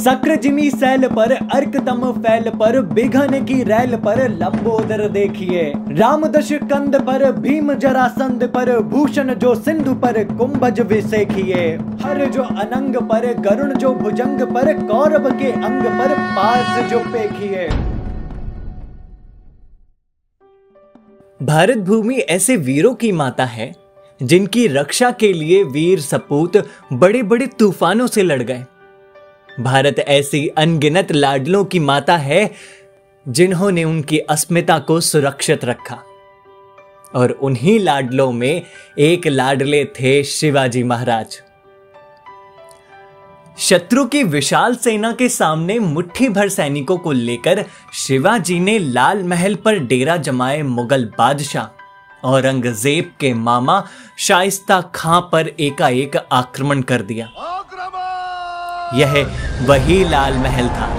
सक्र cell पर अर्कतम फैल पर, बिघन की रैल पर, लंबोदर देखिए। रामदश कंद पर, भीम जरासंध पर, भूषण जो सिंधु पर, कुंभज विसेखिए। हर जो अनंग पर गरुण जो भुजंग पर, कौरव के अंग पर पार्स जो पेखिए। भारत भूमि ऐसे वीरों की माता है, जिनकी रक्षा के लिए वीर सपूत बड़े बड़े तूफानों से लड़ गए। भारत ऐसी अनगिनत लाडलों की माता है, जिन्होंने उनकी अस्मिता को सुरक्षित रखा। और उन्हीं लाडलों में एक लाडले थे शिवाजी महाराज। शत्रु की विशाल सेना के सामने मुट्ठी भर सैनिकों को लेकर शिवाजी ने लाल महल पर डेरा जमाए मुगल बादशाह। औरंगज़ेब के मामा शाइस्ता खां पर एकाएक आक्रमण कर दिया। यह वही लाल महल था,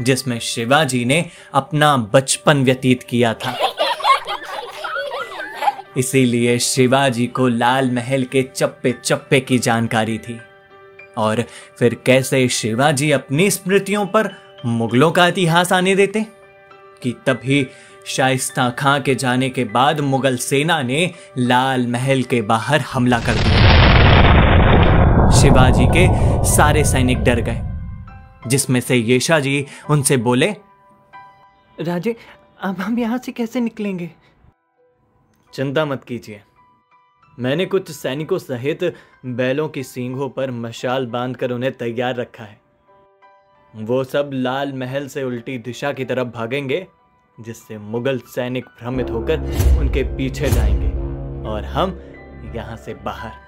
जिसमें शिवाजी ने अपना बचपन व्यतीत किया था। इसीलिए शिवाजी को लाल महल के चप्पे चप्पे की जानकारी थी। और फिर कैसे शिवाजी अपनी स्मृतियों पर मुगलों का इतिहास आने देते? कि तभी शाइस्ता खां के जाने के बाद मुगल सेना ने लाल महल के बाहर हमला कर दिया। शिवाजी के सारे सैनिक डर गए जिसमें से येशा जी उनसे बोले राजे अब हम यहाँ से कैसे निकलेंगे? चिंता मत कीजिए। मैंने कुछ सैनिकों सहित बैलों की सींगों पर मशाल बांधकर उन्हें तैयार रखा है। वो सब लाल महल से उल्टी दिशा की तरफ़ भागेंगे जिससे मुगल सैनिक भ्रमित होकर उनके पीछे जाएँगे और हम यहाँ से बाहर।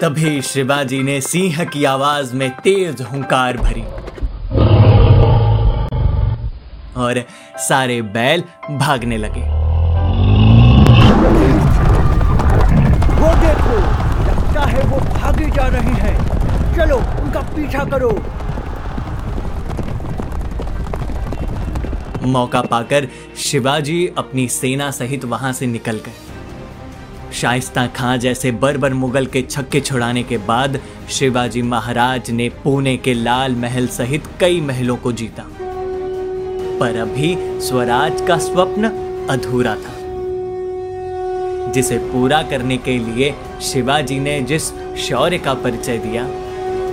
तभी शिवाजी ने सिंह की आवाज़ में तेज हुंकार भरी। और सारे बैल भागने लगे। वो देखो लगता है वो भागी जा रही है। चलो उनका पीछा करो। मौका पाकर शिवाजी अपनी सेना सहित वहाँ से निकल गए। शाइस्ता खां जैसे बर्बर मुगल के छक्के छुड़ाने के बाद शिवाजी महाराज ने पुणे के लाल महल सहित कई महलों को जीता। पर अभी स्वराज का स्वप्न अधूरा था, जिसे पूरा करने के लिए शिवाजी ने जिस शौर्य का परिचय दिया,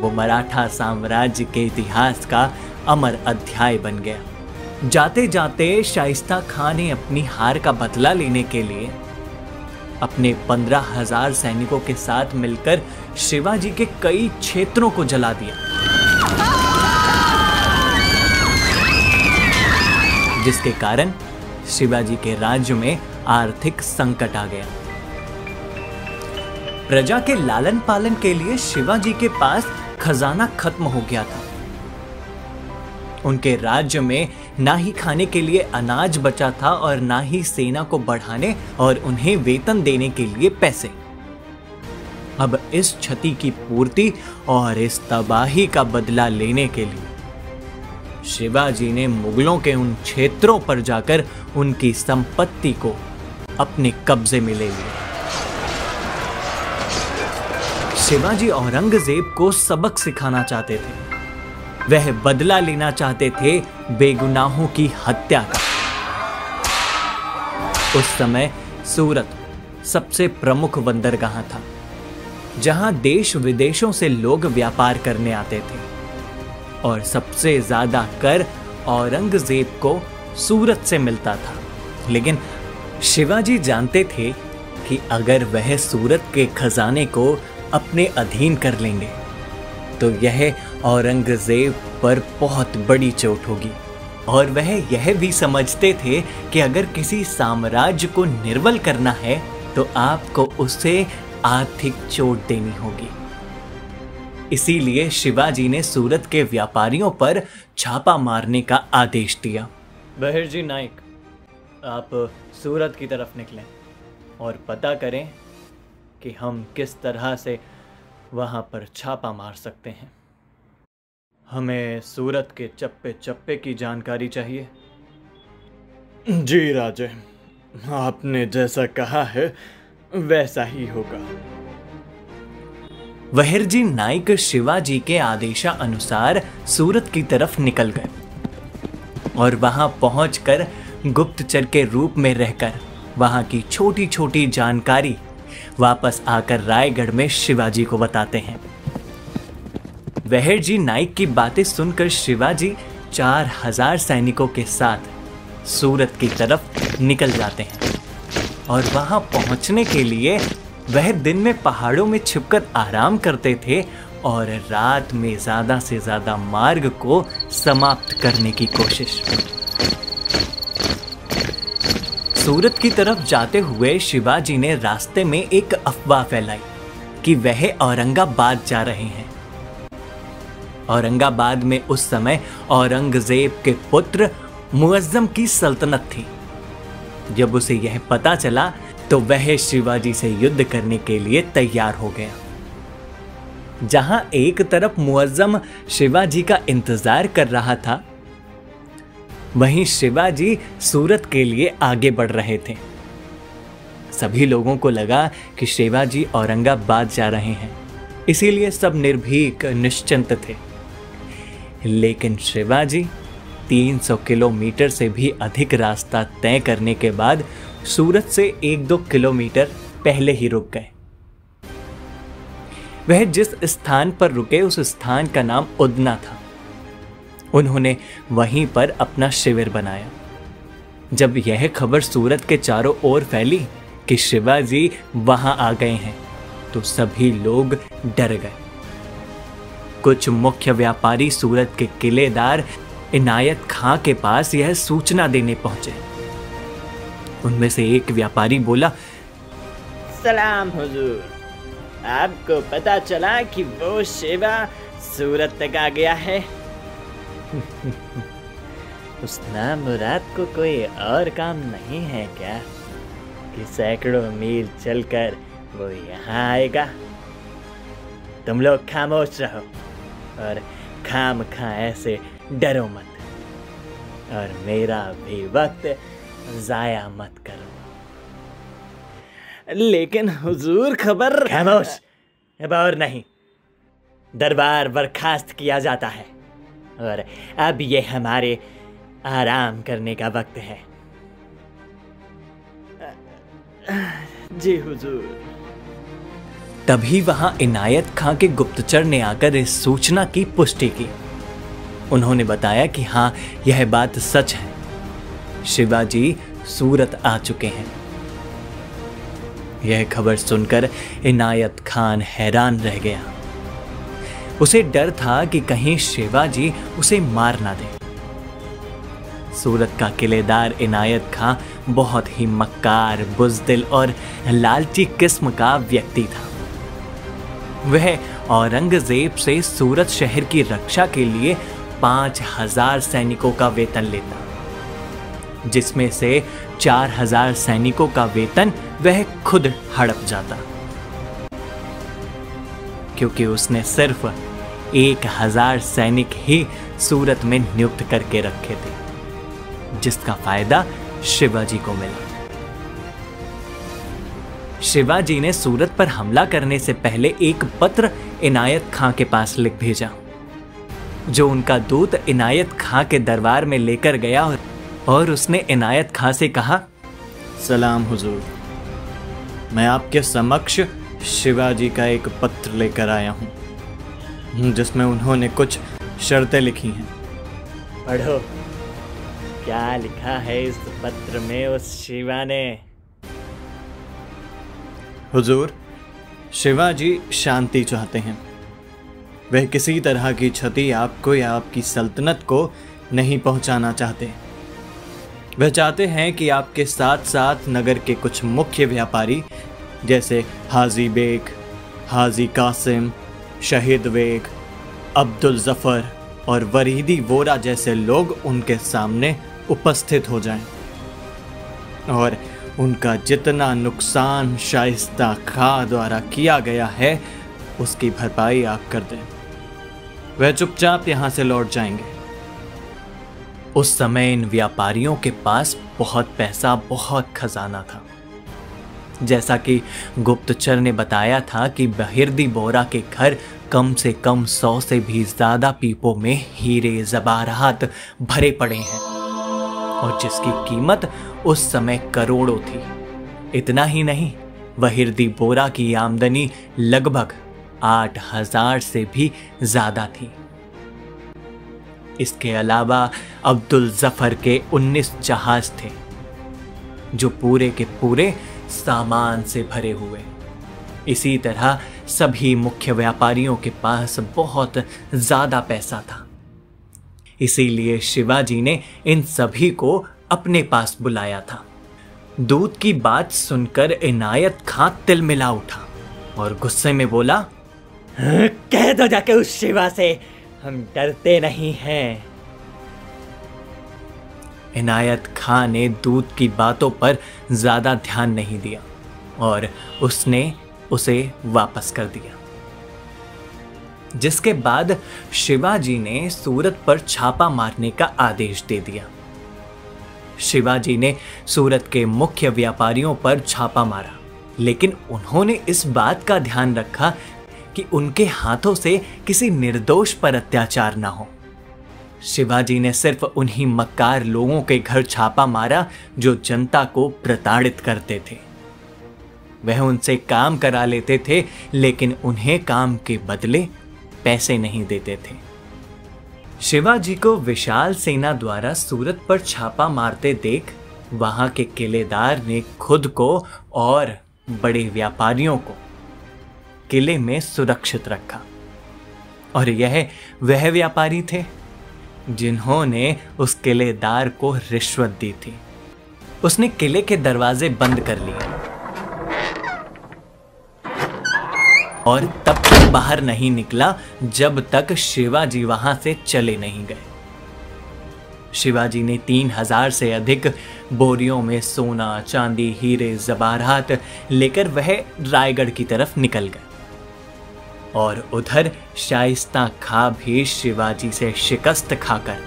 वो मराठा साम्राज्य के इतिहास का अमर अध्याय बन गया। जाते जाते शाइस्ता खां ने अपनी हार का बदला लेने के लिए अपने पंद्रह हज़ार सैनिकों के साथ मिलकर शिवाजी के कई क्षेत्रों को जला दिया। जिसके कारण शिवाजी के राज्य में आर्थिक संकट आ गया। प्रजा के लालन पालन के लिए शिवाजी के पास खजाना खत्म हो गया था। उनके राज्य में ना ही खाने के लिए अनाज बचा था और ना ही सेना को बढ़ाने और उन्हें वेतन देने के लिए पैसे। अब इस क्षति की पूर्ति और इस तबाही का बदला लेने के लिए, शिवाजी ने मुगलों के उन क्षेत्रों पर जाकर उनकी संपत्ति को अपने कब्जे में ले लिया। शिवाजी औरंगज़ेब को सबक सिखाना चाहते थे। वह बदला लेना चाहते थे बेगुनाहों की हत्या का। उस समय सूरत सबसे प्रमुख बंदरगाह था, जहाँ देश विदेशों से लोग व्यापार करने आते थे और सबसे ज़्यादा कर औरंगज़ेब को सूरत से मिलता था। लेकिन शिवाजी जानते थे कि अगर वह सूरत के खजाने को अपने अधीन कर लेंगे तो यह औरंगज़ेब पर बहुत बड़ी चोट होगी। और वह यह भी समझते थे कि अगर किसी साम्राज्य को निर्बल करना है तो आपको उसे आर्थिक चोट देनी होगी। इसीलिए शिवाजी ने सूरत के व्यापारियों पर छापा मारने का आदेश दिया। बहिर जी नाइक आप सूरत की तरफ़ निकलें और पता करें कि हम किस तरह से वहाँ पर छापा मार सकते हैं। हमें सूरत के चप्पे चप्पे की जानकारी चाहिए। जी राजे आपने जैसा कहा है वैसा ही होगा। वहरजी नाइक शिवाजी के आदेशा अनुसार सूरत की तरफ़ निकल गए और वहाँ पहुंचकर गुप्तचर के रूप में रहकर वहाँ की छोटी छोटी जानकारी वापस आकर रायगढ़ में शिवाजी को बताते हैं। वहरजी नाइक की बातें सुनकर शिवाजी चार हज़ार सैनिकों के साथ सूरत की तरफ़ निकल जाते हैं और वहाँ पहुँचने के लिए वह दिन में पहाड़ों में छिपकर आराम करते थे और रात में ज़्यादा से ज़्यादा मार्ग को समाप्त करने की कोशिश। सूरत की तरफ़ जाते हुए शिवाजी ने रास्ते में एक अफवाह फैलाई कि वह औरंगाबाद जा रहे हैं। औरंगाबाद में उस समय औरंगज़ेब के पुत्र मुअज्जम की सल्तनत थी। जब उसे यह पता चला तो वह शिवाजी से युद्ध करने के लिए तैयार हो गया। जहाँ एक तरफ़ मुअज्जम शिवाजी का इंतज़ार कर रहा था, वहीं शिवाजी सूरत के लिए आगे बढ़ रहे थे। सभी लोगों को लगा कि शिवाजी औरंगाबाद जा रहे हैं, इसीलिए सब निर्भीक, निश्चिंत थे। लेकिन शिवाजी 300 किलोमीटर से भी अधिक रास्ता तय करने के बाद सूरत से एक दो किलोमीटर पहले ही रुक गए। वह जिस स्थान पर रुके, उस स्थान का नाम उदना था। उन्होंने वहीं पर अपना शिविर बनाया। जब यह खबर सूरत के चारों ओर फैली कि शिवाजी वहाँ आ गए हैं तो सभी लोग डर गए। कुछ मुख्य व्यापारी सूरत के किलेदार इनायत खां के पास यह सूचना देने पहुँचे। उनमें से एक व्यापारी बोला सलाम हुजूर। आपको पता चला कि वो शिवा सूरत तक आ गया है। उस नाम मुराद को कोई और काम नहीं है क्या? कि सैकड़ों मील चलकर वो यहाँ आएगा। तुम लोग खामोश रहो। और खाम खा ऐसे डरो मत। और मेरा भी वक्त जाया मत करो। लेकिन हुजूर खबर खामोश अब और नहीं। दरबार बर्खास्त किया जाता है। और अब ये हमारे आराम करने का वक्त है। जी हुजूर। तभी वहाँ इनायत खां के गुप्तचर ने आकर इस सूचना की पुष्टि की। उन्होंने बताया कि हाँ यह बात सच है। शिवाजी सूरत आ चुके हैं। यह खबर सुनकर इनायत खान हैरान रह गया। उसे डर था कि कहीं शिवाजी उसे मार ना दे। सूरत का किलेदार इनायत खां बहुत ही मक्कार, बुजदिल और लालची किस्म का व्यक्ति था। वह औरंगज़ेब से सूरत शहर की रक्षा के लिए पाँच हज़ार सैनिकों का वेतन लेता, जिसमें से चार हज़ार सैनिकों का वेतन वह खुद हड़प जाता। क्योंकि उसने सिर्फ़ एक हज़ार सैनिक ही सूरत में नियुक्त करके रखे थे, जिसका फ़ायदा शिवाजी को मिला। शिवाजी ने सूरत पर हमला करने से पहले एक पत्र इनायत खां के पास लिख भेजा। जो उनका दूत इनायत खां के दरबार में लेकर गया और उसने इनायत खां से कहा सलाम हुजूर। मैं आपके समक्ष शिवाजी का एक पत्र लेकर आया हूँ जिसमें उन्होंने कुछ शर्तें लिखी हैं। पढ़ो। क्या लिखा है इस पत्र में उस शिवा ने? हुजूर, शिवाजी शांति चाहते हैं। वह किसी तरह की क्षति आपको या आपकी सल्तनत को नहीं पहुंचाना चाहते। वह चाहते हैं कि आपके साथ साथ नगर के कुछ मुख्य व्यापारी, जैसे हाजी बेग, हाजी कासिम, शहीद बेग, अब्दुल जफ़र और वरीदी वोरा जैसे लोग उनके सामने उपस्थित हो जाएँ। और उनका जितना नुकसान शाइस्ता खा द्वारा किया गया है, उसकी भरपाई आप कर दें। वह चुपचाप यहाँ से लौट जाएँगे। उस समय इन व्यापारियों के पास बहुत पैसा, बहुत खजाना था। जैसा कि गुप्तचर ने बताया था कि बहिर्दी बोरा के घर कम से कम सौ से भी ज़्यादा पीपों में हीरे जबारात भरे पड़े हैं। और जिसकी कीमत उस समय करोड़ों थी। इतना ही नहीं, वहिर्दी बोरा की आमदनी लगभग आठ हज़ार से भी ज़्यादा थी। इसके अलावा अब्दुल ज़फ़र के 19 जहाज़ थे, जो पूरे के पूरे सामान से भरे हुए। इसी तरह सभी मुख्य व्यापारियों के पास बहुत ज़्यादा पैसा था। इसीलिए शिवाजी ने इन सभी को अपने पास बुलाया था। दूध की बात सुनकर इनायत खां तिल मिला उठा और गुस्से में बोला कह दो जाके उस शिवा से, हम डरते नहीं हैं। इनायत खां ने दूध की बातों पर ज़्यादा ध्यान नहीं दिया और उसने उसे वापस कर दिया। जिसके बाद शिवाजी ने सूरत पर छापा मारने का आदेश दे दिया। शिवाजी ने सूरत के मुख्य व्यापारियों पर छापा मारा, लेकिन उन्होंने इस बात का ध्यान रखा कि उनके हाथों से किसी निर्दोष पर अत्याचार ना हो। शिवाजी ने सिर्फ़ उन्हीं मक्कार लोगों के घर छापा मारा जो जनता को प्रताड़ित करते थे। वह उनसे काम करा लेते थे, लेकिन उन्हें काम के बदले पैसे नहीं देते थे। शिवाजी को विशाल सेना द्वारा सूरत पर छापा मारते देख, वहाँ के किलेदार ने खुद को और बड़े व्यापारियों को किले में सुरक्षित रखा। और यह वह व्यापारी थे, जिन्होंने उस किलेदार को रिश्वत दी थी। उसने किले के दरवाजे बंद कर लिए। और तब तक बाहर नहीं निकला जब तक शिवाजी वहाँ से चले नहीं गए। शिवाजी ने तीन हज़ार से अधिक बोरियों में सोना, चांदी, हीरे जबारात लेकर वह रायगढ़ की तरफ़ निकल गए। और उधर शाइस्ता खा भी शिवाजी से शिकस्त खाकर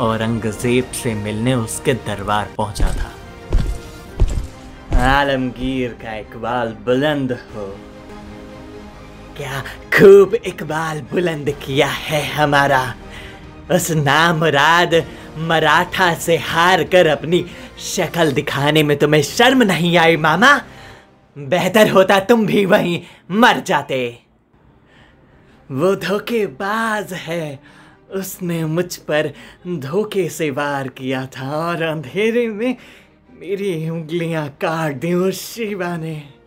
औरंगज़ेब से मिलने उसके दरबार पहुँचा था। आलमगीर का इकबाल बुलंद हो। क्या खूब इकबाल बुलंद किया है हमारा। उस नामराद मराठा से हार कर अपनी शक्ल दिखाने में तुम्हें शर्म नहीं आई मामा? बेहतर होता तुम भी वहीं मर जाते। वो धोखेबाज है। उसने मुझ पर धोखे से वार किया था और अंधेरे में मेरी उंगलियाँ काट दी उस शिवा ने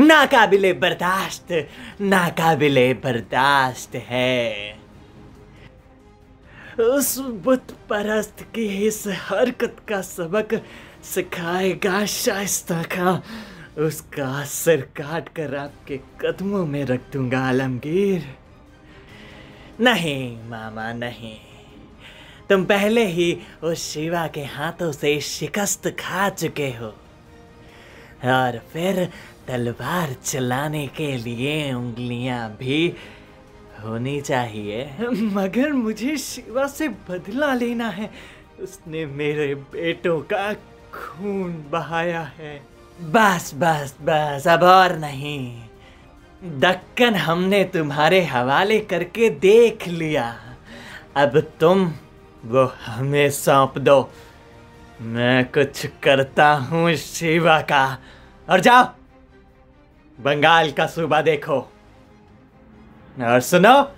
नाकाबिले बर्दाश्त नाकाबिले बर्दाश्त है। उस बुत परस्त की इस हरकत का सबक सिखाएगा शाइस्ता का। उसका सिर काट कर आपके कदमों में रख दूँगा, आलमगीर। नहीं, मामा, नहीं। तुम पहले ही उस शिवा के हाथों से शिकस्त खा चुके हो। और फिर तलवार चलाने के लिए उंगलियाँ भी होनी चाहिए। मगर मुझे शिवा से बदला लेना है। उसने मेरे बेटों का खून बहाया है। बस बस बस, अब और नहीं। दक्कन, हमने तुम्हारे हवाले करके देख लिया। अब तुम वो हमें सौंप दो। मैं कुछ करता हूँ शिवा का। और जाओ। बंगाल का सूबा देखो। और सुनो,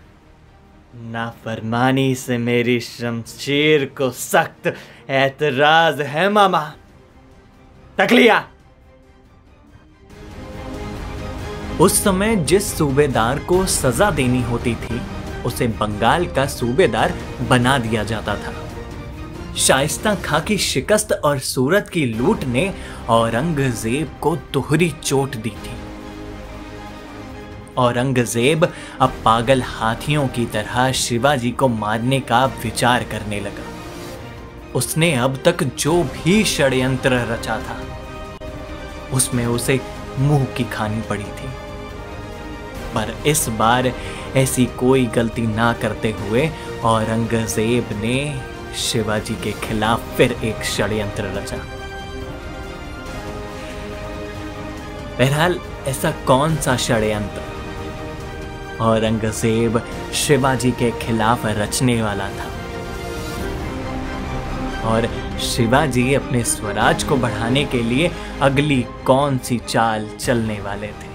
नाफरमानी से मेरी शमशीर को सख्त ऐतराज है मामा। तकलिया। उस समय जिस सूबेदार को सजा देनी होती थी, उसे बंगाल का सूबेदार बना दिया जाता था। शाइस्ता खां की शिकस्त और सूरत की लूट ने औरंगज़ेब को दोहरी चोट दी थी। औरंगज़ेब अब पागल हाथियों की तरह शिवाजी को मारने का विचार करने लगा। उसने अब तक जो भी षड्यंत्र रचा था, उसमें उसे मुँह की खानी पड़ी थी। पर इस बार ऐसी कोई गलती ना करते हुए औरंगज़ेब ने शिवाजी के खिलाफ फिर एक षड्यंत्र रचा। बहरहाल, ऐसा कौन सा षड्यंत्र? औरंगज़ेब शिवाजी के खिलाफ रचने वाला था। और शिवाजी अपने स्वराज को बढ़ाने के लिए अगली कौन सी चाल चलने वाले थे?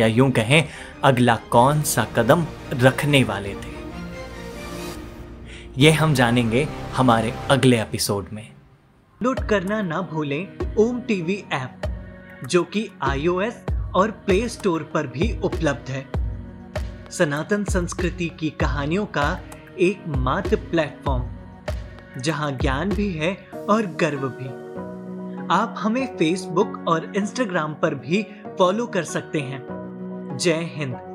या यूँ कहें, अगला कौन सा कदम रखने वाले थे? यह हम जानेंगे हमारे अगले एपिसोड में। डाउनलोड करना ना भूलें ओम टीवी ऐप, जो कि आईओएस और प्ले स्टोर पर भी उपलब्ध है। सनातन संस्कृति की कहानियों का एकमात्र प्लेटफॉर्म, जहाँ ज्ञान भी है और गर्व भी। आप हमें फेसबुक और इंस्टाग्राम पर भी फॉलो कर सकते हैं। जय हिंद।